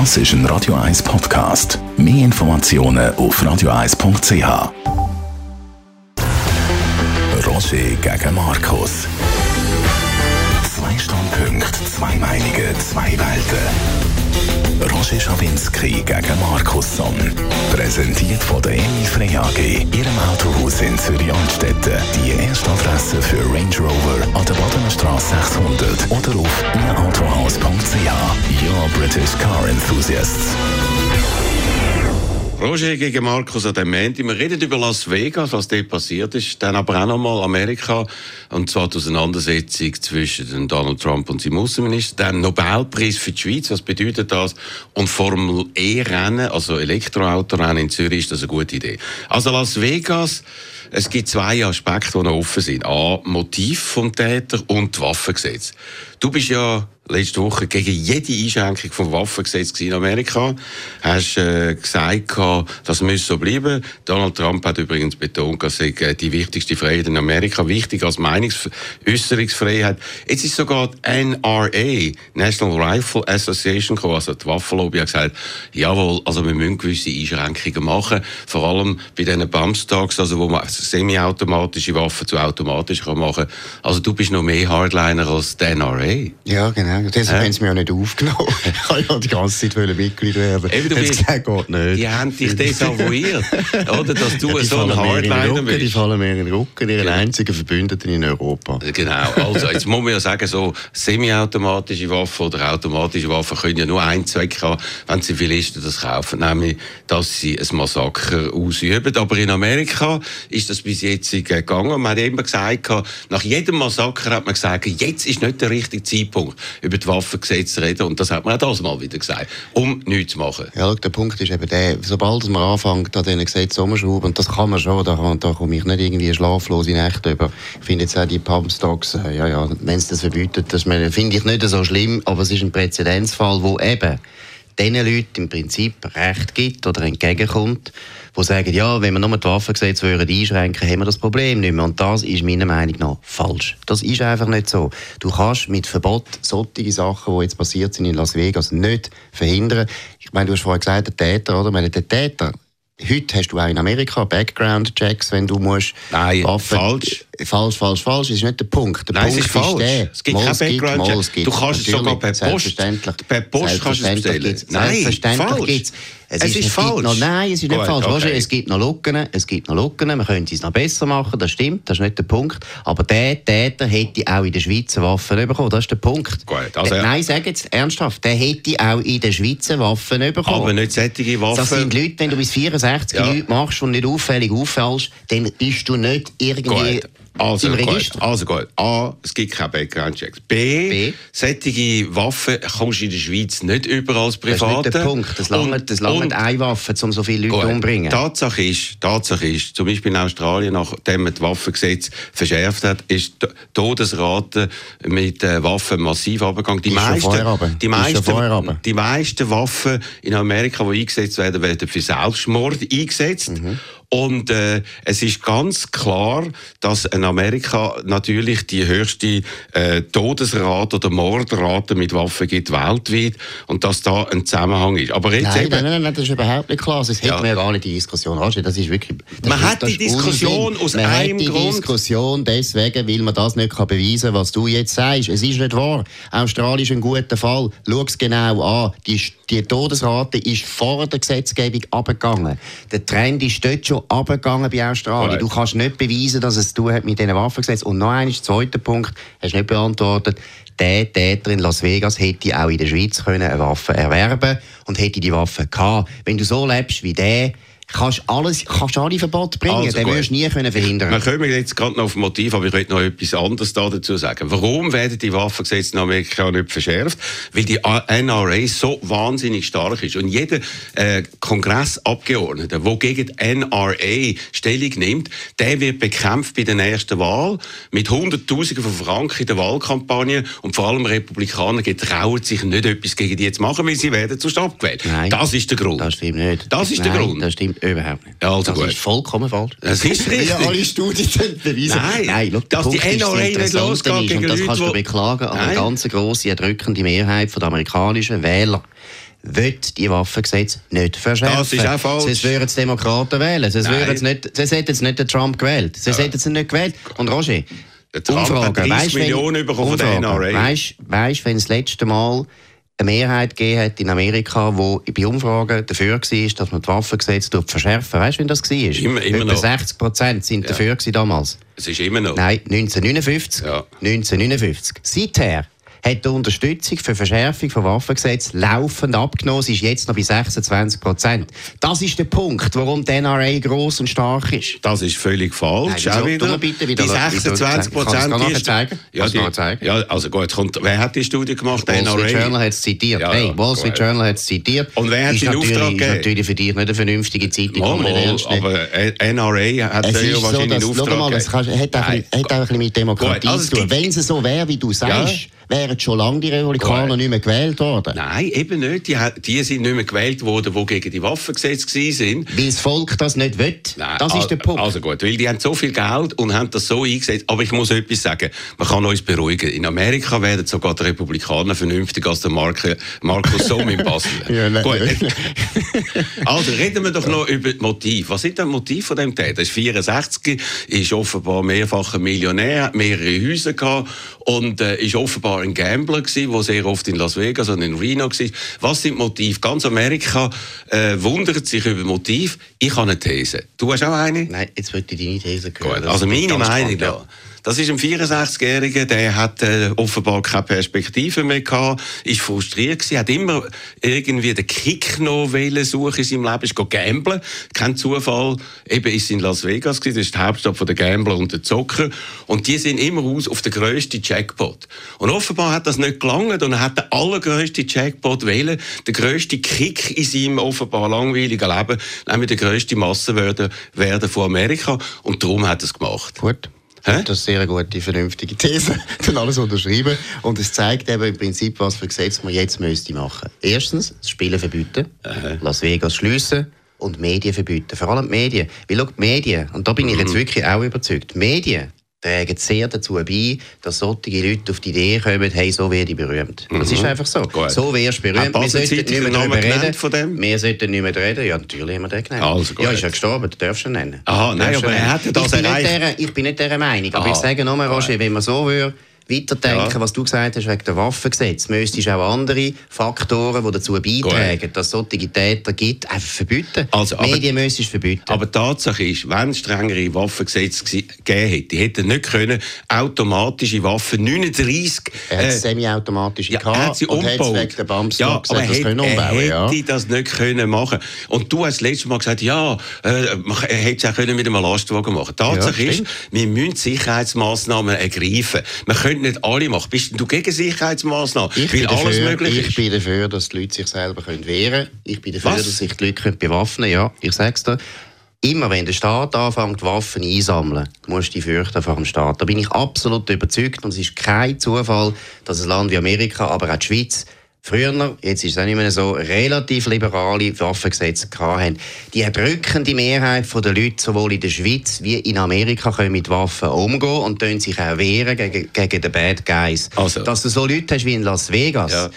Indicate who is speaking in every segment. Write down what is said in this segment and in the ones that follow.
Speaker 1: Das ist ein Radio 1 Podcast. Mehr Informationen auf radio1.ch. Roger gegen Markus. Zwei Standpunkte, zwei Meinungen, zwei Welten. Roger Schawinski gegen Markusson. Präsentiert von der Emil Frey AG, Ihrem Autohaus in Zürich-Altstetten. Die erste Adresse für Range Rover an der Badenstraße 600 oder auf ihrautohaus.ch. Your British Car Enthusiasts.
Speaker 2: Roger gegen Markus an dem Montag. Wir reden über Las Vegas, was dort passiert ist, dann aber auch nochmal Amerika, und zwar die Auseinandersetzung zwischen Donald Trump und seinem Außenminister, dann Nobelpreis für die Schweiz, was bedeutet das? Und Formel E-Rennen, also Elektroautorennen in Zürich, ist das eine gute Idee. Also Las Vegas, es gibt zwei Aspekte, die noch offen sind. A, Motiv vom Täter und Waffengesetz. Du bist ja letzte Woche gegen jede Einschränkung vom Waffengesetz in Amerika. Hast äh, gesagt, das müsse so bleiben. Donald Trump hat übrigens betont, dass sei die wichtigste Freiheit in Amerika, wichtiger als Meinungsäußerungsfreiheit. Jetzt ist sogar die NRA, National Rifle Association, also die Waffenlobby, hat gesagt, jawohl, also wir müssen gewisse Einschränkungen machen, vor allem bei diesen Bump-Stocks, also wo man semi-automatische Waffen zu automatisch kann machen. Also du bist noch mehr Hardliner als die NRA.
Speaker 3: Ja, genau. Deshalb haben sie mich auch nicht aufgenommen. ich wollte ja die ganze Zeit Mitglied werden.
Speaker 2: Eben, du bist, gesagt, geht nicht. Die haben dich desavouiert, oder? Dass du ja, so ein Hardliner bist.
Speaker 3: Die fallen mir in den Rücken, ihre genau. einzigen Verbündeten in Europa.
Speaker 2: Genau. Also, jetzt muss man ja sagen, so semi-automatische Waffen oder automatische Waffen können ja nur einen Zweck haben, wenn Zivilisten das kaufen, nämlich, dass sie ein Massaker ausüben. Aber in Amerika ist das bis jetzt gegangen. Man hat immer gesagt, nach jedem Massaker hat man gesagt, jetzt ist nicht der richtige Zeitpunkt über die Waffengesetze reden. Und das hat man auch das mal wieder gesagt, um nichts zu machen.
Speaker 3: Ja, der Punkt ist eben der, sobald man anfängt, an diesen Gesetzen umzuschrauben, und das kann man schon, da, da komme ich nicht irgendwie schlaflose Nächte über. Ich finde jetzt auch die Pumpstocks, äh, ja, ja, wenn es das verbietet, das finde ich nicht so schlimm, aber es ist ein Präzedenzfall, wo eben den Leuten im Prinzip Recht gibt oder entgegenkommt, die sagen, ja, wenn wir nur die Waffengesetze würden einschränken, haben wir das Problem nicht mehr. Und das ist meiner Meinung nach falsch. Das ist einfach nicht so. Du kannst mit Verbot solche Sachen, die jetzt passiert sind in Las Vegas, nicht verhindern. Ich meine, du hast vorhin gesagt, der Täter, oder? Ich meine, der Täter, Heute hast du auch in Amerika Background-Checks, wenn du musst
Speaker 2: Nein, Waffen... falsch.
Speaker 3: Falsch, falsch, falsch. Das ist nicht der Punkt. Der
Speaker 2: Nein,
Speaker 3: Punkt
Speaker 2: es ist falsch.
Speaker 3: Der.
Speaker 2: Es gibt keinen Background-Check. Du kannst es sogar per Post. Per Post kannst du es bestellen.
Speaker 3: Nein, Selbstverständlich gibt's. Es,
Speaker 2: es ist, ist falsch.
Speaker 3: Noch, nein, es ist nicht Gut, falsch. Okay. es gibt noch Lücken, es gibt noch Lücken, man könnte es noch besser machen, das stimmt, das ist nicht der Punkt. Aber der Täter hätte auch in der Schweiz Waffen bekommen, das ist der Punkt.
Speaker 2: Gut, also,
Speaker 3: äh, nein, sag jetzt ernsthaft, der hätte auch in der Schweiz Waffen bekommen.
Speaker 2: Aber nicht solche Waffen.
Speaker 3: Das sind Leute, wenn du bis 64 ja. nichts machst und nicht auffällig auffällst, dann bist du nicht irgendwie...
Speaker 2: Gut. Also, Im Register? Gut, also gut. A, es gibt keine Background-Checks. B, B, solche Waffen kommst du in der Schweiz nicht überall als Private.
Speaker 3: Das ist nicht der Punkt. Das lange, das lange eine Waffe, um so viele Leute umzubringen.
Speaker 2: Tatsache ist, Tatsache ist, zum Beispiel in Australien, nachdem man das Waffengesetz verschärft hat, ist die Todesrate mit äh, Waffen massiv abgegangen. Die meisten, die, meisten, die meisten Waffen in Amerika, die eingesetzt werden, werden für Selbstmord eingesetzt. Mhm. Und äh, es ist ganz klar, dass in Amerika natürlich die höchste äh, Todesrate oder Mordrate mit Waffen gibt weltweit und dass da ein Zusammenhang ist.
Speaker 3: Aber jetzt nein, eben, nein, nein, nein, das ist überhaupt nicht klar. Das ja. hätte man ja gar nicht die Diskussion. Das ist wirklich,
Speaker 2: das man ist, hat die Diskussion Unsinn. aus man einem
Speaker 3: hat die
Speaker 2: Grund.
Speaker 3: Diskussion deswegen, weil man das nicht kann beweisen kann, was du jetzt sagst. Es ist nicht wahr. Australien ist ein guter Fall. Schau es genau an. Die, die Todesrate ist vor der Gesetzgebung abgegangen. Der Trend ist dort schon abgegangen bei Australien. Du kannst nicht beweisen, dass es zu hat mit diesen Waffengesetz. Und noch ein zweiter Punkt, hast du nicht beantwortet. Der Täter in Las Vegas hätte auch in der Schweiz können eine Waffe erwerben und hätte die Waffe gehabt. Wenn du so lebst wie der, kannst alles, kannst alle Verbote bringen. Also, den wirst du nie können verhindern.
Speaker 2: Wir kommen jetzt gerade noch auf Motiv, aber ich möchte noch etwas anderes dazu sagen. Warum werden die Waffengesetze in Amerika nicht verschärft? Weil die NRA so wahnsinnig stark ist. Und jeder äh, Kongressabgeordnete, der gegen die NRA Stellung nimmt, der wird bekämpft bei der nächsten Wahl mit Hunderttausenden von Franken in der Wahlkampagne. Und vor allem Republikaner getrauen sich nicht, etwas gegen die zu machen, weil sie werden zu abgewählt.
Speaker 3: Nein,
Speaker 2: das ist der Grund.
Speaker 3: Das stimmt nicht.
Speaker 2: Das ist
Speaker 3: Nein,
Speaker 2: der Grund.
Speaker 3: Das stimmt überhaupt nicht.
Speaker 2: also
Speaker 3: das
Speaker 2: gut.
Speaker 3: ist vollkommen falsch.
Speaker 2: Das ist richtig.
Speaker 3: Ja, alle Studien beweisen.
Speaker 2: Nein,
Speaker 3: Nein
Speaker 2: schau, dass die NRA nicht losgeht
Speaker 3: gegen
Speaker 2: und das
Speaker 3: kannst du beklagen, aber eine ganz grosse, erdrückende Mehrheit der amerikanischen Wähler will die Waffengesetze nicht verschärfen.
Speaker 2: Das ist auch falsch.
Speaker 3: Sonst würden es Demokraten wählen. Sonst, nicht, sonst hätten sie nicht den Trump gewählt. Sonst hätten sie nicht gewählt. Und Roger,
Speaker 2: hat 30 Millionen bekommen von der NRA.
Speaker 3: Weißt du, wenn das letzte Mal eine Mehrheit gegeben hat in Amerika, die bei Umfragen dafür war, dass man die Waffengesetze verschärfen Weißt du, wenn das war?
Speaker 2: Immer- immer
Speaker 3: Etwa
Speaker 2: noch.
Speaker 3: 60 Prozent sind dafür gewesen damals.
Speaker 2: Es ist immer noch.
Speaker 3: Nein, 1959.
Speaker 2: Ja.
Speaker 3: 1959. Seither hat die Unterstützung für Verschärfung von Waffengesetzen laufend abgenommen. Sie ist jetzt noch bei 26 Prozent. Das ist der Punkt, warum die NRA gross und stark ist.
Speaker 2: Das ist völlig falsch.
Speaker 3: Nein, wieso?
Speaker 2: wieder.
Speaker 3: Bitte wieder-
Speaker 2: die
Speaker 3: wieso-
Speaker 2: 26
Speaker 3: Kannst du es
Speaker 2: Prozent.
Speaker 3: nachher zeigen?
Speaker 2: Ja, die,
Speaker 3: zeigen?
Speaker 2: ja, also gut, kommt, wer hat die Studie gemacht?
Speaker 3: Wall Street. Journal hat es zitiert.
Speaker 2: Ja,
Speaker 3: hey, Wall Street. Journal hat es zitiert.
Speaker 2: Und wer hat
Speaker 3: ist
Speaker 2: den
Speaker 3: natürlich,
Speaker 2: Auftrag gegeben?
Speaker 3: natürlich für dich nicht eine vernünftige Zeitung.
Speaker 2: Mal,
Speaker 3: kann
Speaker 2: mal, aber äh, NRA hat
Speaker 3: Es
Speaker 2: ja
Speaker 3: so,
Speaker 2: wahrscheinlich einen Auftrag
Speaker 3: es
Speaker 2: gegeben.
Speaker 3: kann, hat, auch, ein bisschen- mit Demokratie
Speaker 2: Gut, also es
Speaker 3: zu tun. Wenn es so wäre, wie du sagst, wären schon lange die Republikaner
Speaker 2: Gut.
Speaker 3: nicht mehr gewählt worden.
Speaker 2: Nein, eben nicht. Die, die sind nicht mehr gewählt worden, die gegen die Waffengesetze waren.
Speaker 3: Weil das Volk das nicht will.
Speaker 2: Nein,
Speaker 3: das ist der Punkt.
Speaker 2: Also gut, weil die haben so viel Geld und haben das so eingesetzt. Aber ich muss etwas sagen, man kann uns beruhigen. In Amerika werden sogar die Republikaner vernünftiger als der Mark Markus Somm in Basel.
Speaker 3: Ja, nein.
Speaker 2: gut. Also reden wir doch noch über das Motiv. Was ist das Motiv von dem Täter? Er ist 64, ist offenbar mehrfacher Millionär, mehrere Häuser gehabt und äh, ist offenbar ein Gambler gewesen, der sehr oft in Las Vegas und in Reno war. Was sind Motive? Ganz Amerika äh, wundert sich über Motiv. Ich habe eine These. Du hast auch eine?
Speaker 3: Nein, jetzt würde ich deine These hören.
Speaker 2: Gut, also meine Meinung
Speaker 3: ja.
Speaker 2: Da. Das ist ein 64-Jähriger, der hat äh, offenbar keine Perspektive mehr gehabt, ist frustriert gewesen, hat immer irgendwie den Kick noch wollen suchen in seinem Leben, ist gamblen. Kein Zufall, eben ist in Las Vegas gewesen, das ist die Hauptstadt von der Gambler und der Zocker. Und die sind immer aus auf den grössten Jackpot. Und offenbar hat das nicht gelangt und er hat den allergrössten Jackpot wählen, den grössten Kick in seinem offenbar langweiligen Leben, nämlich der grösste Massenwerte werden von Amerika. Und darum hat er es gemacht.
Speaker 3: Gut.
Speaker 2: Hä?
Speaker 3: Das ist eine sehr gute, vernünftige These. Dann alles unterschreiben. Und es zeigt eben im Prinzip, was für Gesetze man jetzt müsste machen. Erstens, das Spielen verbieten, Las Vegas schliessen und Medien verbieten. Vor allem die Medien. Weil schau, die Medien, und da bin ich
Speaker 2: Mhm.
Speaker 3: jetzt wirklich auch überzeugt, die Medien tragen sehr dazu bei, dass solche Leute auf die Idee kommen, hey, so werde ich berühmt. Das ist einfach so.
Speaker 2: Mhm. Gut.
Speaker 3: So wirst du berühmt. Wir sollten nicht mehr
Speaker 2: den
Speaker 3: darüber reden.
Speaker 2: von dem?
Speaker 3: Wir sollten nicht mehr reden. Ja, natürlich haben wir den genannt.
Speaker 2: Also
Speaker 3: ja, ist ja gestorben, du darfst ihn nennen.
Speaker 2: Aha, nein, aber er hat das
Speaker 3: ich bin
Speaker 2: erreicht.
Speaker 3: der- ich bin nicht dieser Meinung. Aber
Speaker 2: Aha.
Speaker 3: ich sage nur, Roger, wenn man so würde, weiterdenken,
Speaker 2: Ja.
Speaker 3: was du gesagt hast wegen der Waffengesetz, müsstest auch andere Faktoren, die dazu beitragen, dass es solche Täter gibt, einfach verbieten.
Speaker 2: Also, aber-
Speaker 3: Medien müsstest du verbieten.
Speaker 2: Aber Tatsache ist, wenn es strengere Waffengesetze gegeben hätte, hätten nicht können automatische Waffen 39
Speaker 3: er hat
Speaker 2: äh,
Speaker 3: semiautomatische
Speaker 2: ja, er hat sie
Speaker 3: und hat
Speaker 2: umgebaut.
Speaker 3: wegen der Bumps
Speaker 2: ja,
Speaker 3: gesagt,
Speaker 2: aber
Speaker 3: das
Speaker 2: er,
Speaker 3: können
Speaker 2: hätte-
Speaker 3: umbauen.
Speaker 2: er
Speaker 3: ja.
Speaker 2: hätte das nicht können machen. Und du hast das letzte Mal gesagt, ja, äh, man hätte es auch können mit einem Lastwagen machen. Tatsache
Speaker 3: Ja,
Speaker 2: ist, wir müssen Sicherheitsmaßnahmen ergreifen. Wir können nicht alle machen. Bist du gegen Sicherheitsmaßnahmen?
Speaker 3: Ich bin, dafür, ich bin dafür, dass die Leute sich selber können wehren können. Ich bin dafür,
Speaker 2: Was?
Speaker 3: dass sich die Leute können bewaffnen können. Ja, ich sage es dir. Immer wenn der Staat anfängt, Waffen einsammeln, musst du dich fürchten vor dem Staat. Da bin ich absolut überzeugt. Und es ist kein Zufall, dass ein Land wie Amerika, aber auch die Schweiz, Früher, jetzt ist es auch nicht mehr so, relativ liberale Waffengesetze hatten. Die erdrückende Mehrheit der Leute, sowohl in der Schweiz wie in Amerika, können mit Waffen umgehen und können sich auch wehren gegen, gegen den Bad Guys.
Speaker 2: Also.
Speaker 3: Dass du so Leute hast wie in Las Vegas,
Speaker 2: Ja.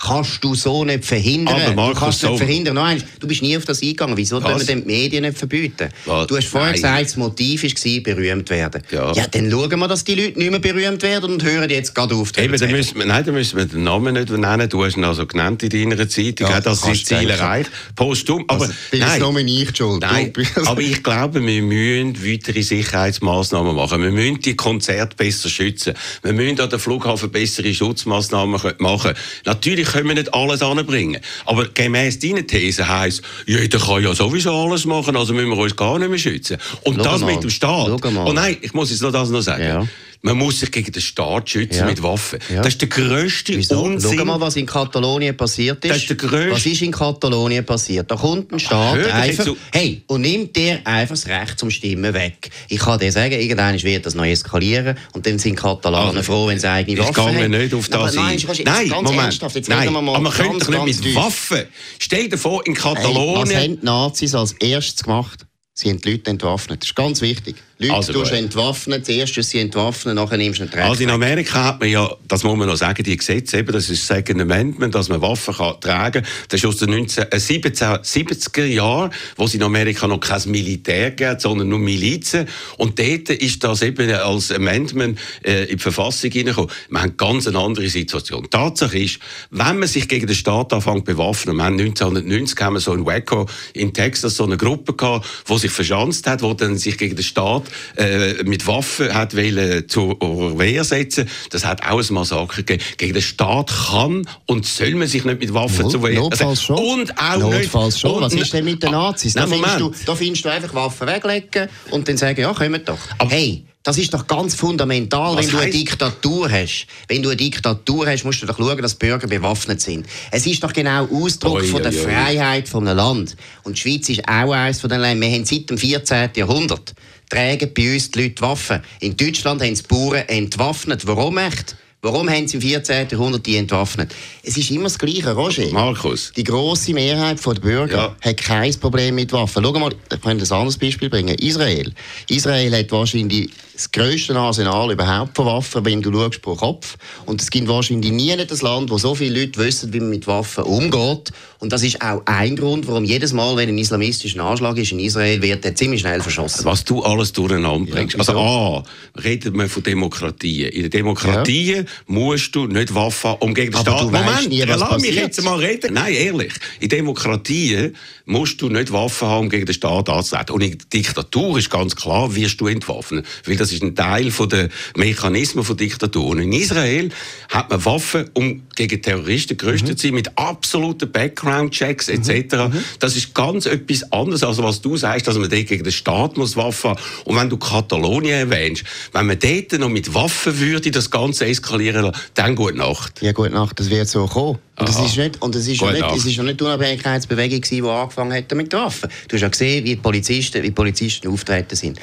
Speaker 3: Kannst du so nicht verhindern.
Speaker 2: Aber Markus,
Speaker 3: du kannst nicht
Speaker 2: so-
Speaker 3: verhindern. Noch eins, du bist nie auf das eingegangen. Wieso dürfen wir die Medien nicht verbieten?
Speaker 2: Was?
Speaker 3: Du hast vorher
Speaker 2: Nein.
Speaker 3: gesagt, das Motiv war, berühmt werden.
Speaker 2: Ja.
Speaker 3: dann schauen wir, dass die Leute nicht mehr berühmt werden und hören jetzt gerade auf.
Speaker 2: Eben, dann müssen wir, nein, dann müssen wir den Namen nicht nennen. Du hast ihn also genannt in deiner Zeitung,
Speaker 3: Ja,
Speaker 2: ja, sie das
Speaker 3: du
Speaker 2: Ziel erreicht. Postum. Aber,
Speaker 3: Also, bin
Speaker 2: nein,
Speaker 3: ich schuld.
Speaker 2: Nein, aber ich glaube, wir müssen weitere Sicherheitsmaßnahmen machen. Wir müssen die Konzerte besser schützen. Wir müssen an den Flughafen bessere Schutzmaßnahmen machen. Natürlich können wir nicht alles anbringen. Aber gemäß deiner These heisst, jeder kann ja sowieso alles machen, also müssen wir uns gar nicht mehr schützen. Und
Speaker 3: Schau
Speaker 2: das
Speaker 3: mal.
Speaker 2: mit dem Staat. Oh nein, ich muss jetzt noch das noch sagen.
Speaker 3: Ja.
Speaker 2: Man muss sich gegen den Staat schützen
Speaker 3: Ja.
Speaker 2: mit Waffen.
Speaker 3: Ja.
Speaker 2: Das ist der grösste
Speaker 3: Wieso?
Speaker 2: Unsinn.
Speaker 3: Schau mal, was in Katalonien passiert ist.
Speaker 2: Das ist der grösste-
Speaker 3: Was ist in Katalonien passiert? Da kommt ein Staat
Speaker 2: doch
Speaker 3: einfach, hey, und nimmt dir einfach das Recht zum Stimmen weg. Ich kann dir sagen, irgendwann wird das noch eskalieren und dann sind Katalaner
Speaker 2: Also,
Speaker 3: froh, wenn sie eigene
Speaker 2: Ich
Speaker 3: Waffen
Speaker 2: gehe
Speaker 3: haben.
Speaker 2: nicht auf das
Speaker 3: nein,
Speaker 2: ein.
Speaker 3: Roger, jetzt
Speaker 2: Nein,
Speaker 3: ganz
Speaker 2: Moment.
Speaker 3: ernsthaft, jetzt
Speaker 2: Nein,
Speaker 3: wir mal
Speaker 2: aber man könnte doch nicht mit. Waffen. Stell dir vor, in
Speaker 3: Hey, was
Speaker 2: Katalonien...
Speaker 3: haben die Nazis als erstes gemacht? Sie haben die Leute entwaffnet. Das ist ganz wichtig. Leute also, tust entwaffnen, zuerst sie entwaffnen, nachher nimmst du einen
Speaker 2: Also in Amerika hat man ja, das muss man noch sagen, die Gesetze, eben, das ist das Second Amendment, dass man Waffen kann tragen kann. Das ist aus den 19, äh, 1770er Jahren, wo es in Amerika noch kein Militär gibt, sondern nur Milizen. Und dort ist das eben als Amendment äh, in die Verfassung hineingekommen. Wir haben ganz eine andere Situation. Tatsache ist, wenn man sich gegen den Staat anfängt bewaffnen, wir haben 1990 haben wir so in Waco in Texas so eine Gruppe gehabt, die sich verschanzt hat, die dann sich gegen den Staat äh, mit Waffen hat wollen zur Wehr setzen. Das hat auch ein Massaker gegeben. Gegen den Staat kann und soll man sich nicht mit Waffen
Speaker 3: Not,
Speaker 2: zur Wehr
Speaker 3: Notfalls schon.
Speaker 2: Und auch
Speaker 3: Notfalls
Speaker 2: nicht.
Speaker 3: schon. Was ist denn mit den Nazis? Da, Nein, findest du, da findest du einfach Waffen weglegen und dann sagen, ja, kommt doch. Aber hey, das ist doch ganz fundamental, Was wenn du eine Diktatur hast. Wenn du eine Diktatur hast, musst du doch schauen, dass Bürger bewaffnet sind. Es ist doch genau Ausdruck oi, von der oi, Freiheit von einem Land. Und die Schweiz ist auch eines von den Ländern. Wir haben seit dem 14. Jahrhundert tragen bei uns die Leute Waffen. In Deutschland haben die Bauern entwaffnet. Warum echt? Warum haben sie im 14. Jahrhundert die entwaffnet? Es ist immer das Gleiche, Roger.
Speaker 2: Markus.
Speaker 3: Die grosse Mehrheit der Bürger ja. hat kein Problem mit Waffen. Schau mal, ich kann ein anderes Beispiel bringen. Israel. Israel hat wahrscheinlich das grösste Arsenal überhaupt von Waffen, wenn du schaust pro Kopf. Und es gibt wahrscheinlich nie ein Land, wo so viele Leute wissen, wie man mit Waffen umgeht. Und das ist auch ein Grund, warum jedes Mal, wenn ein islamistischer Anschlag ist in Israel, wird er ziemlich schnell verschossen.
Speaker 2: Was du alles durcheinander bringst. Ja, also A, redet man von Demokratie. In der Demokratie ja. musst du nicht Waffen um gegen den Staat...
Speaker 3: Moment, nie, lass mich
Speaker 2: jetzt mal reden. Nein, ehrlich. In Demokratie musst du nicht Waffen haben, um gegen den Staat anzutreten. Und in der Diktatur ist ganz klar, wirst du entwaffnen. Weil das ist ein Teil der Mechanismen der Diktatur. Und in Israel hat man Waffen, um gegen Terroristen gerüstet mhm. zu sein, mit absoluten Background-Checks etc. Mhm. mhm. Das ist ganz etwas anderes, als was du sagst, dass man dort gegen den Staat muss Waffen haben. Und wenn du Katalonien erwähnst, wenn man dort noch mit Waffen würde das Ganze eskalieren lassen, dann gute Nacht.
Speaker 3: Ja, gute Nacht, das wird so kommen. Und das ist nicht, und das ist ja nicht, es ist ja nicht die Unabhängigkeitsbewegung die angefangen hat mit Waffen. Du hast ja gesehen, wie Polizisten, wie die Polizisten auftreten sind.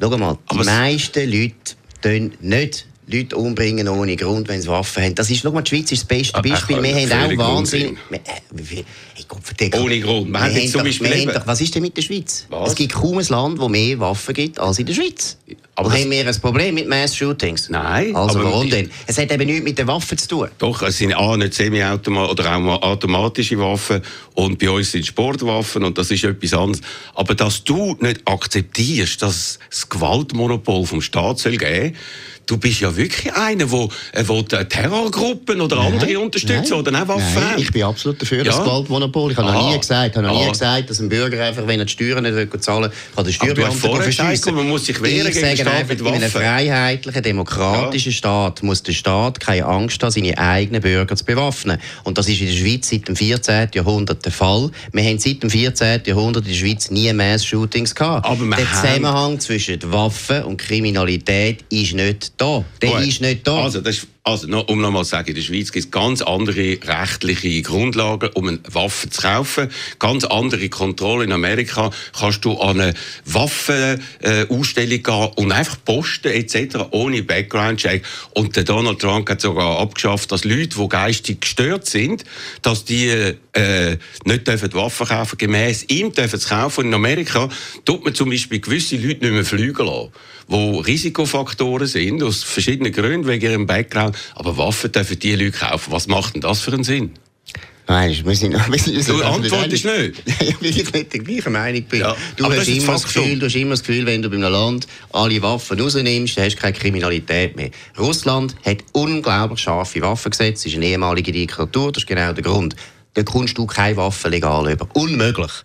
Speaker 3: Schau mal, die Aber meisten Leute tun nicht Leute umbringen ohne Grund, wenn sie Waffen haben. Das ist, schau mal, die Schweiz ist das beste ah, Beispiel. Wir haben auch Wahnsinn. Äh, hey,
Speaker 2: ohne Grund. Wir, wir haben zum Beispiel
Speaker 3: doch, was ist denn mit der Schweiz? Was? Es gibt kaum ein Land, wo mehr Waffen gibt als in der Schweiz. Aber haben wir ein Problem mit Mass-Shootings?
Speaker 2: Nein.
Speaker 3: Also warum denn? Es hat eben nichts mit den Waffen zu tun.
Speaker 2: Doch, es sind A, nicht semi-automatische oder auch automatische Waffen und bei uns sind Sportwaffen und das ist etwas anderes. Aber dass du nicht akzeptierst, dass das Gewaltmonopol vom Staat soll geben du bist ja wirklich einer, der äh, Terrorgruppen oder nein, andere unterstützt oder auch Waffen
Speaker 3: nein, Ich bin absolut dafür, ja. das Gewaltmonopol. Ich habe noch nie gesagt, habe noch nie gesagt, dass ein Bürger einfach, wenn er die Steuern nicht will zahlen kann, den Steuerbeamten
Speaker 2: verschiessen. Man muss sich wehren
Speaker 3: ich gegen sage einfach, in einem freiheitlichen, demokratischen ja. Staat muss der Staat keine Angst haben, seine eigenen Bürger zu bewaffnen. Und das ist in der Schweiz seit dem 14. Jahrhundert der Fall. Wir haben seit dem 14. Jahrhundert in der Schweiz nie Mass-Shootings gehabt. Aber der Zusammenhang zwischen Waffen und Kriminalität ist nicht da. Der Gut. ist nicht da.
Speaker 2: Also, das also, noch, um nochmal zu sagen, in der Schweiz gibt es ganz andere rechtliche Grundlagen, um eine Waffe zu kaufen. Ganz andere Kontrolle. In Amerika kannst du an eine Waffenausstellung äh, gehen und einfach posten etc. ohne Background-Check. Und der Donald Trump hat sogar abgeschafft, dass Leute, die geistig gestört sind, dass die äh, nicht dürfen Waffen kaufen Gemäß ihm dürfen sie kaufen. In Amerika tut man zum Beispiel gewisse Leute nicht mehr fliegen lassen, die Risikofaktoren sind, aus verschiedenen Gründen, wegen ihrem Background aber Waffen dürfen die Leute kaufen. Was macht denn das für einen Sinn?
Speaker 3: Nein, wir sind, wir
Speaker 2: sind, du antwortest nicht.
Speaker 3: weil ich nicht der gleichen Meinung bin. Ja, du, hast immer das Gefühl, du hast immer das Gefühl, wenn du bei einem Land alle Waffen rausnimmst, dann hast du keine Kriminalität mehr. Russland hat unglaublich scharfe Waffengesetze, ist eine ehemalige Diktatur, das ist genau der Grund. Da kommst du keine Waffen legal über. Unmöglich.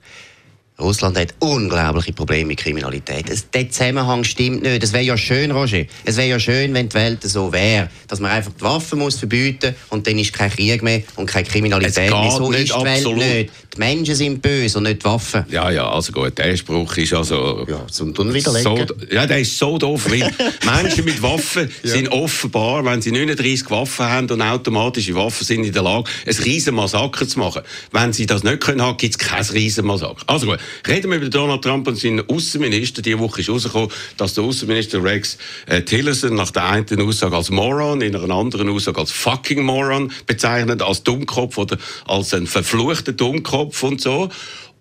Speaker 3: Russland hat unglaubliche Probleme mit Kriminalität. Es, der Zusammenhang stimmt nicht. Es wäre ja schön, Roger. Es wäre ja schön, wenn die Welt so wäre, dass man einfach die Waffen muss verbieten und dann ist kein Krieg mehr und keine Kriminalität mehr. So ist die
Speaker 2: absolut.
Speaker 3: Welt nicht. Die Menschen sind böse und nicht die Waffen.
Speaker 2: Ja, ja, also gut, der Spruch ist also...
Speaker 3: Ja, zum Tun widerlegen.
Speaker 2: So, ja, der ist so doof, weil Menschen mit Waffen ja. sind offenbar, wenn sie 39 Waffen haben und automatische Waffen sind in der Lage, ein riesen Massaker zu machen. Wenn sie das nicht können gibt es kein riesen Massaker. Also gut, Reden wir über Donald Trump und seinen Außenminister. Diese Woche ist herausgekommen, dass der Außenminister Rex äh, Tillerson nach der einen Aussage als Moron, in einer anderen Aussage als fucking Moron bezeichnet, als Dummkopf oder als ein verfluchter Dummkopf und so.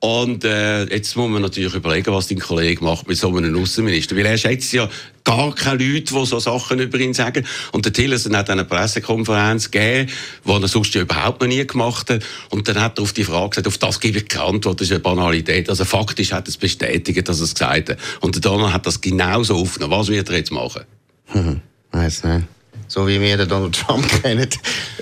Speaker 2: Und äh, jetzt muss man natürlich überlegen, was dein Kollege macht mit so einem Außenminister. Weil er schätzt ja gar keine Leute, die so Sachen über ihn sagen. Und der Tillerson hat eine Pressekonferenz gegeben, die er sonst ja überhaupt noch nie gemacht hat. Und dann hat er auf die Frage gesagt, auf das gebe ich keine Antwort, das ist eine Banalität. Also faktisch hat er es bestätigt, dass er es gesagt hat. Und der Donald hat das genauso aufgenommen. Was wird er jetzt machen?
Speaker 3: Hm, weiß nicht so wie wir den Donald Trump kennen,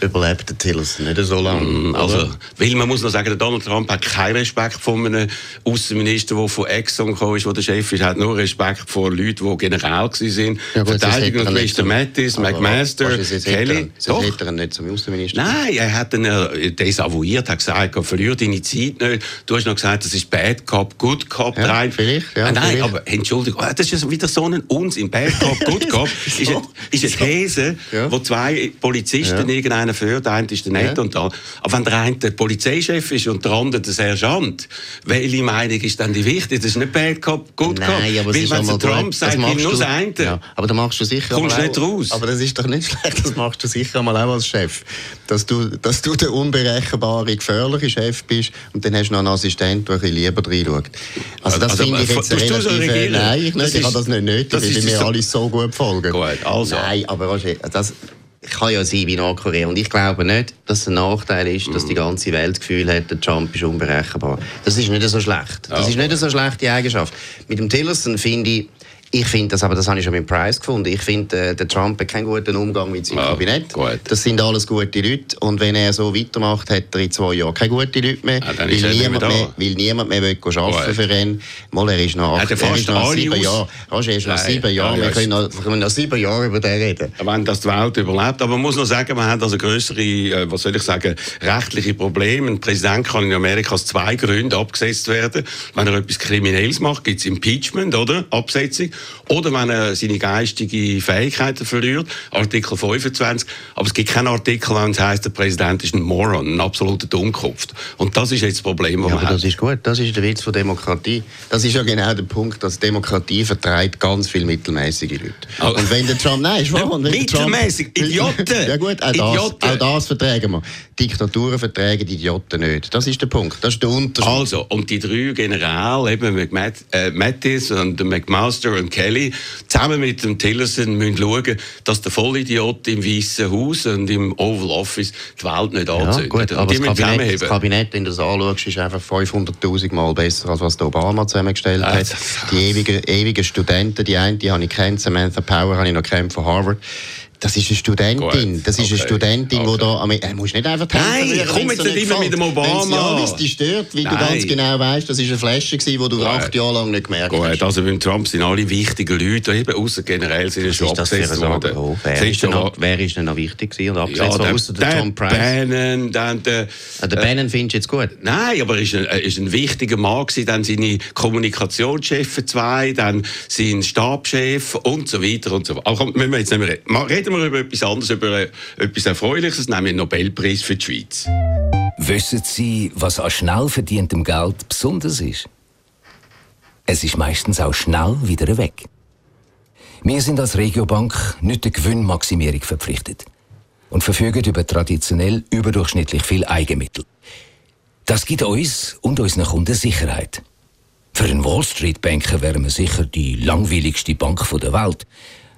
Speaker 3: überlebt der Tillerson nicht so lange.
Speaker 2: Mm, also, weil man muss noch sagen, der Donald Trump hat keinen Respekt vor einem Außenminister, der von Exxon gekommen ist, der der Chef ist, er hat nur Respekt vor Leuten, die General waren. Ja, Verteidigungsminister Mattis, McMaster, Kelly.
Speaker 3: Doch. hätte er nicht zum Außenminister.
Speaker 2: Nein, er hat ihn äh, desavouiert, hat gesagt, verlier deine Zeit nicht. Du hast noch gesagt, das ist Bad Cop, Good Cop.
Speaker 3: Ja, rein. vielleicht, ja,
Speaker 2: ah, Nein,
Speaker 3: vielleicht.
Speaker 2: aber Entschuldigung, oh, das ist wieder so ein Unsinn. Bad Cop, Good Cop ist, eine, ist eine These, ja. wo zwei Polizisten ja. irgendeinen führt, der eine ist der Nette ja. und der Aber wenn der eine der Polizeichef ist und der andere der Sergeant, welche Meinung ist dann die wichtig? Das ist nicht Bad Cop, Good Cop.
Speaker 3: Nein, aber
Speaker 2: Weil wenn Trump sagt, nur das eine. Ja.
Speaker 3: Aber da machst du sicher
Speaker 2: Kommst nicht raus.
Speaker 3: Aber das ist doch nicht schlecht, das machst du sicher mal auch als Chef. Dass du, dass du der unberechenbare, gefährliche Chef bist und dann hast du noch einen Assistent, der ein bisschen lieber reinschaut. Also das also, finde ich jetzt relativ... So nein, ich, nicht, ich habe das nicht nötig, weil mir alles so gut folgen.
Speaker 2: Gut, also.
Speaker 3: Nein, aber Roger, das, kann ja sein wie Nordkorea. Und ich glaube nicht, dass es ein Nachteil ist, dass die ganze Welt das Gefühl hat, der Trump ist unberechenbar. Das ist nicht so schlecht. Das ist nicht so schlechte Eigenschaft. Mit dem Tillerson finde ich, ich finde das, aber das habe ich schon mit Price gefunden. Ich finde, äh, der Trump hat keinen guten Umgang mit seinem ja, Kabinett. Gut. Das sind alles gute Leute. Und wenn er so weitermacht, hat er in zwei Jahren keine guten Leute mehr. Ja, weil, niemand mehr weil niemand mehr will arbeiten für ihn. Mal, er ist noch, acht, er ist noch sieben Jahre. Roger ist noch sieben Jahre. Ja, wir, können noch, wir können noch sieben Jahre über den reden.
Speaker 2: Wenn das die Welt überlebt. Aber man muss noch sagen, man hat also größere, äh, was soll ich sagen, rechtliche Probleme. Ein Präsident kann in Amerika aus zwei Gründen abgesetzt werden. Wenn er etwas Kriminelles macht, gibt es Impeachment, oder? Absetzung. Oder wenn er seine geistigen Fähigkeiten verliert, Artikel 25. Aber es gibt keinen Artikel, wenn es heisst, der Präsident ist ein Moron, ein absoluter Dummkopf. Und das ist jetzt das Problem,
Speaker 3: das ja, aber das ist gut. Das ist der Witz von Demokratie. Das ist ja genau der Punkt, dass Demokratie vertreibt ganz viele mittelmäßige Leute. Oh. Und wenn der Trump, nein, ist wahr.
Speaker 2: Mittelmäßig, Idioten!
Speaker 3: ja gut, auch Idioten. das, auch das verträgen wir. Diktaturen verträgen die Idioten nicht. Das ist der Punkt. Das ist der Unterschied.
Speaker 2: Also, und die drei Generäle, eben äh, Mattis und McMaster und Kelly, zusammen mit dem Tillerson müssen schauen, dass der Vollidiot im Weißen Haus und im Oval Office die Welt nicht anzündet.
Speaker 3: Ja, aber das Kabinett, das Kabinett, wenn du das anschaust, ist einfach 500'000 Mal besser, als was der Obama zusammengestellt hat. Die ewigen, ewigen Studenten, die eine, die habe ich kennt, Samantha Power habe ich noch kennt von Harvard das ist eine Studentin. Gut. Das ist okay. eine Studentin, okay. die da. Er muss nicht einfach
Speaker 2: Nein, komm jetzt nicht immer mit dem Obama.
Speaker 3: Wenn es dich stört, weil Nein. du ganz genau weißt, das war eine Flasche, die du Gut. acht Jahre lang nicht gemerkt Gut. hast.
Speaker 2: Also beim Trump sind alle wichtigen Leute, eben außer generell sind ja schon abgesetzt
Speaker 3: worden. Oh, wer, ist noch, wer ist denn noch wichtig und abgesetzt
Speaker 2: ja, außer der, der Tom Price? Bannon, dann der,
Speaker 3: ah, der Bannon findest du jetzt gut?
Speaker 2: Nein, aber er ist ein, ist ein wichtiger Mann gewesen. Dann seine Kommunikationschefs zwei, dann sein Stabschef und so weiter und so weiter. Aber müssen wir jetzt nicht mehr reden. Reden wir über etwas anderes über etwas Erfreuliches, nämlich den Nobelpreis für die Schweiz.
Speaker 1: Wissen Sie, was an schnell verdientem Geld besonders ist? Es ist meistens auch schnell wieder weg. Wir sind als Regiobank nicht der Gewinnmaximierung verpflichtet und verfügen über traditionell überdurchschnittlich viel Eigenmittel. Das gibt uns und unseren Kunden Sicherheit. Für einen Wall Street Banker wären wir sicher die langweiligste Bank der Welt.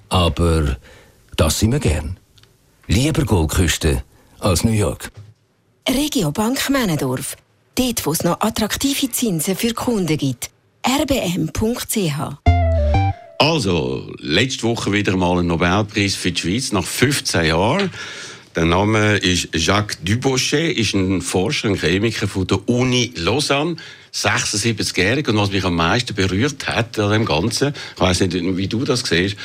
Speaker 1: Aber das sind wir gern. Lieber Goldküste als New York.
Speaker 4: Regiobank Männendorf. Dort, wo es noch attraktive Zinsen für Kunden gibt. rbm.ch
Speaker 2: Also, letzte Woche wieder mal ein Nobelpreis für die Schweiz nach 15 Jahren. Der Name ist Jacques Dubochet, ist ein Forscher, ein Chemiker von der Uni Lausanne. 76-jährig. Und was mich am meisten berührt hat an dem Ganzen, ich weiß nicht, wie du das siehst,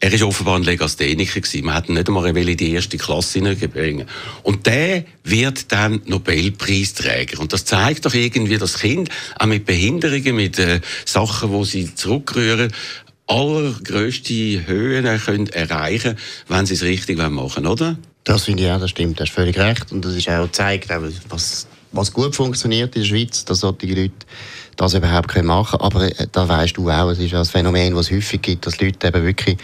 Speaker 2: er war offenbar ein Legastheniker. Man hat ihn nicht einmal in die erste Klasse hineinbringen Und der wird dann Nobelpreisträger. Und das zeigt doch irgendwie, dass Kind auch mit Behinderungen, mit äh, Sachen, wo sie zurückrühren, allergrößte Höhen können erreichen wenn sie es richtig machen oder?
Speaker 3: Das finde ich auch, das stimmt. Du hast völlig recht. Und das ist auch gezeigt, was, was gut funktioniert in der Schweiz, dass solche Leute das überhaupt machen können. Aber äh, da weißt du auch, es ist ein Phänomen, das es häufig gibt, dass Leute eben wirklich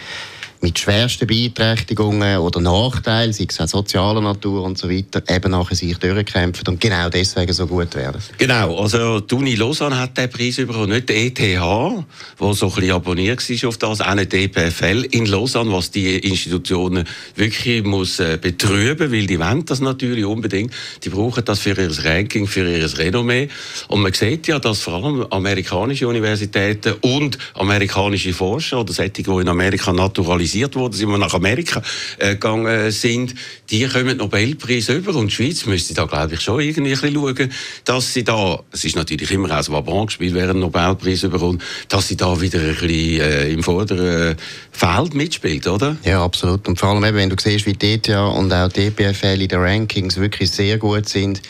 Speaker 3: mit schwersten Beeinträchtigungen oder Nachteilen, sei es auch sozialer Natur und so weiter, eben nachher sich durchkämpfen und genau deswegen so gut werden.
Speaker 2: Genau, also die Uni Lausanne hat den Preis bekommen, nicht der ETH, der so ein bisschen abonniert war auf das, auch nicht der EPFL in Lausanne, was die Institutionen wirklich muss äh, betrüben, weil die wollen das natürlich unbedingt. Die brauchen das für ihr Ranking, für ihr Renommee. Und man sieht ja, dass vor allem amerikanische Universitäten und amerikanische Forscher oder solche, die in Amerika naturalisiert wurden, sind wir nach Amerika äh, gegangen sind, die kommen Nobelpreis über und die Schweiz müsste da glaube ich schon irgendwie ein bisschen schauen, dass sie da, es ist natürlich immer auch ein gespielt, einen Nobelpreis bekommt, dass sie da wieder ein bisschen äh, im vorderen Feld mitspielt, oder?
Speaker 3: Ja, absolut. Und vor allem eben, wenn du siehst, wie ETH und auch die EPFL in den Rankings wirklich sehr gut sind,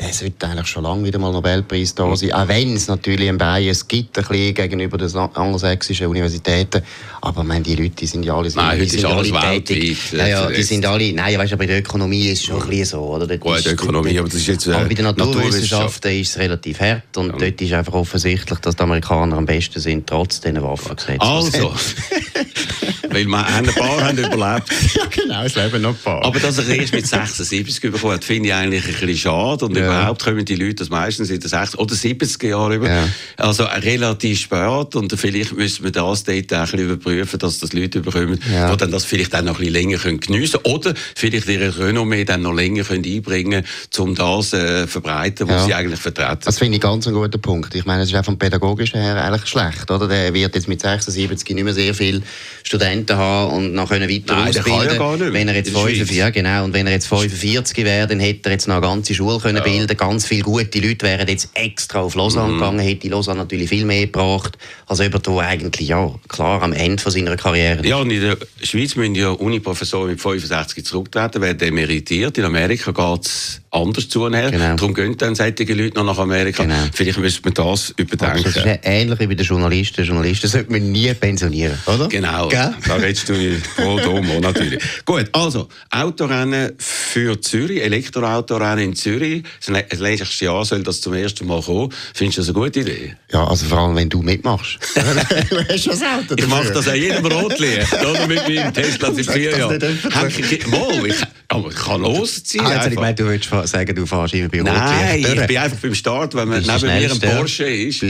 Speaker 3: der sollte eigentlich schon lange wieder mal Nobelpreis da sein. Auch wenn es natürlich ein Bias gibt, ein bisschen gegenüber den angelsächsischen Universitäten. Aber meine, die Leute die sind ja alle,
Speaker 2: nein,
Speaker 3: die sind
Speaker 2: alle
Speaker 3: tätig. Ja, ja, die sind alle, nein, weißt du, bei der Ökonomie ist es schon ein bisschen so, oder? Dort
Speaker 2: Gut, Ökonomie, aber das ist jetzt, äh,
Speaker 3: Aber bei den Naturwissenschaften ist es relativ hart und ja. dort ist einfach offensichtlich, dass die Amerikaner am besten sind, trotz diesen Waffengesetzen.
Speaker 2: Also, weil wir ein paar haben überlebt.
Speaker 3: ja, genau, es leben noch ein paar.
Speaker 2: Aber dass er erst mit 76 bekommen hat, finde ich eigentlich ein bisschen schade und ja. überhaupt kommen die Leute das meistens in den 60 oder 70er Jahren über. Ja. Also relativ spät und vielleicht müssen wir das dort auch ein bisschen überprüfen, dass das Leute bekommen, ja. die dann das vielleicht dann noch ein bisschen länger können geniessen können oder vielleicht ihre Renommee dann noch länger können einbringen können, um das äh, verbreiten, was ja. sie eigentlich vertreten.
Speaker 3: Das finde ich ganz ein guter Punkt. Ich meine, es ist auch vom Pädagogischen her eigentlich schlecht, oder? Der wird jetzt mit 76 nicht mehr sehr viele Studenten haben und noch können weiter Nein, ausbilden. Ja wenn er jetzt 45, ja, genau, und wenn er jetzt 45 wäre, dann hätte er jetzt noch eine ganze Schule können bilden ganz viele gute Leute wären jetzt extra auf Lausanne mhm. gegangen, hätte Lausanne natürlich viel mehr gebracht, als jemand, der eigentlich, ja, klar, am Ende von seiner Karriere ist.
Speaker 2: Ja, und in der Schweiz müssen ja Uniprofessoren mit 65 zurücktreten, werden emeritiert. In Amerika geht es anders zu Genau. Darum gehen dann solche Leute noch nach Amerika. Genau. Vielleicht müsste man das überdenken.
Speaker 3: das ist ähnlich wie bei den Journalisten. Journalisten sollte man nie pensionieren, oder?
Speaker 2: Genau. Gell? Da redest du wohl dumm, natürlich. Gut, also, Autorennen für Zürich, Elektroautorennen in Zürich. Das nächste Jahr soll das zum ersten Mal kommen. Findest du das eine gute Idee?
Speaker 3: Ja, also vor allem, wenn du mitmachst.
Speaker 2: du hast das Auto Ich mache das auch jedem Rotlicht, oder? Mit meinem Tesla seit vier Jahren. Mal, ich, aber ich kann losziehen.
Speaker 3: Ah, ich meine, du willst sagen, du fährst immer bei Rotlicht.
Speaker 2: Nein, ich bin einfach beim Start, wenn man neben mir ein Porsche ist,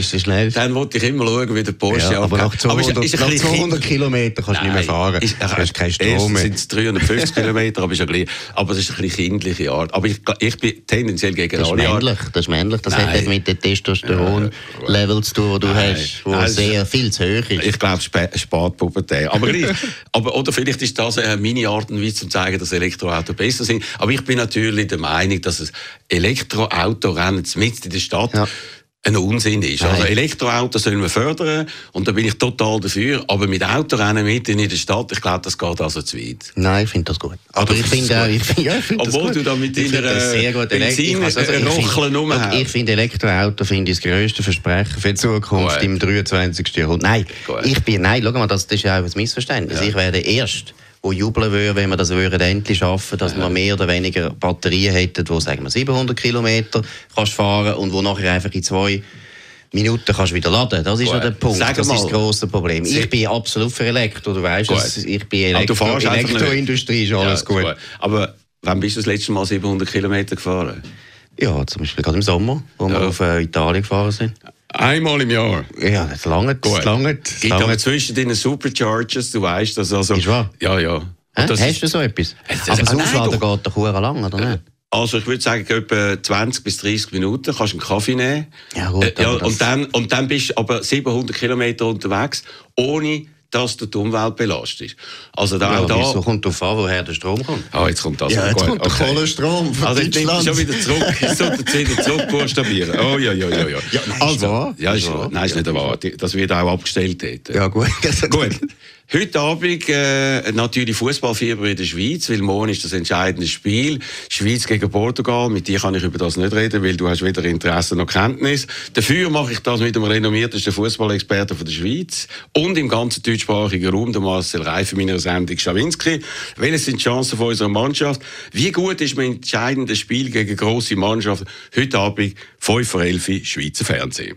Speaker 2: dann wollte ich immer schauen, wie der Porsche ja,
Speaker 3: aber nach 200, aber ist, ist nach 200 Kilometern kannst du nicht mehr fahren. Ist, du hast keinen Strom
Speaker 2: mehr. sind es 350 Kilometer, aber, ist ein aber es ist eine kindliche Art. Aber ich, ich bin tendenziell gegen
Speaker 3: das alle männlich, Das ist männlich. Das Nein. hat mit den Testosteron-Levels zu tun, die du Nein. hast, wo also, sehr viel zu hoch ist.
Speaker 2: Ich glaube, Spätpubertät. Aber aber, oder vielleicht ist das meine Art und Weise, um zu zeigen, dass Elektroautos besser sind. Aber ich bin natürlich der Meinung, dass es Elektroautorennen mitten in der Stadt ja ein Unsinn ist. Also Elektroautos sollen wir fördern und da bin ich total dafür, aber mit Autorennen mitten in der Stadt, ich glaube, das geht also zu weit.
Speaker 3: Nein, ich finde das gut. Aber ich finde ich find, ja, find
Speaker 2: Obwohl du da mit deiner Benzin also, Rocheln
Speaker 3: rumhast. Ich finde Elektroauto finde ich das grösste Versprechen für die Zukunft gut. im 23. Jahrhundert. Nein, gut. ich bin, nein, schau mal, das, das ist ja auch ein Missverständnis. Ja. Ich werde erst die jubeln würden, wenn wir das würden endlich schaffen, dass ja. wir mehr oder weniger Batterien hätten, wo sagen wir 700 Kilometer kannst fahren und wo nachher einfach in zwei Minuten kannst du wieder laden. Das ist ja der Punkt. Sag das mal. ist das grosse Problem. Ich bin absolut für Elektro. Du weißt es. Ich bin Elektro Elektroindustrie, ist alles ja, gut. gut.
Speaker 2: Aber wann bist du das letzte Mal 700 Kilometer gefahren?
Speaker 3: Ja, zum Beispiel gerade im Sommer, wo ja. wir auf äh, Italien gefahren sind.
Speaker 2: Einmal im Jahr.
Speaker 3: Ja, das lange. Das lange.
Speaker 2: Gibt aber zwischen den Superchargers, du weißt das also.
Speaker 3: Ist wahr?
Speaker 2: Ja, ja.
Speaker 3: Das Hast du so etwas? Das, aber das Aufladen geht doch lang, oder nicht?
Speaker 2: Also ich würde sagen, etwa 20 bis 30 Minuten kannst du einen Kaffee nehmen.
Speaker 3: Ja, gut.
Speaker 2: Äh, ja, und, dann, und dann bist du aber 700 Kilometer unterwegs, ohne dass du die Umwelt belastest. Also da,
Speaker 3: ja, da, wieso kommt darauf an, woher der Strom kommt?
Speaker 2: Ah, jetzt kommt das.
Speaker 3: Ja, jetzt kommt der okay. Kohlenstrom
Speaker 2: von Also ich bin schon wieder zurück. Ich sollte wieder zurück buchstabieren. Oh ja, ja, ja. ja.
Speaker 3: ja nein, also, ist wahr.
Speaker 2: Ja, ist wahr. Nein, ist nicht wahr. Das wird auch abgestellt dort.
Speaker 3: Ja, gut.
Speaker 2: gut. Heute Abend äh, natürlich Fußballfieber in der Schweiz, weil morgen ist das entscheidende Spiel. Schweiz gegen Portugal. Mit dir kann ich über das nicht reden, weil du hast weder Interesse noch Kenntnis. Dafür mache ich das mit dem renommiertesten Fußballexperten der Schweiz und im ganzen deutschsprachigen Raum, der Marcel Reif, meiner Sendung Schawinski. Welches sind die Chancen von unserer Mannschaft? Wie gut ist mein entscheidendes Spiel gegen grosse Mannschaften? Heute Abend 5 vor 11 Schweizer Fernsehen.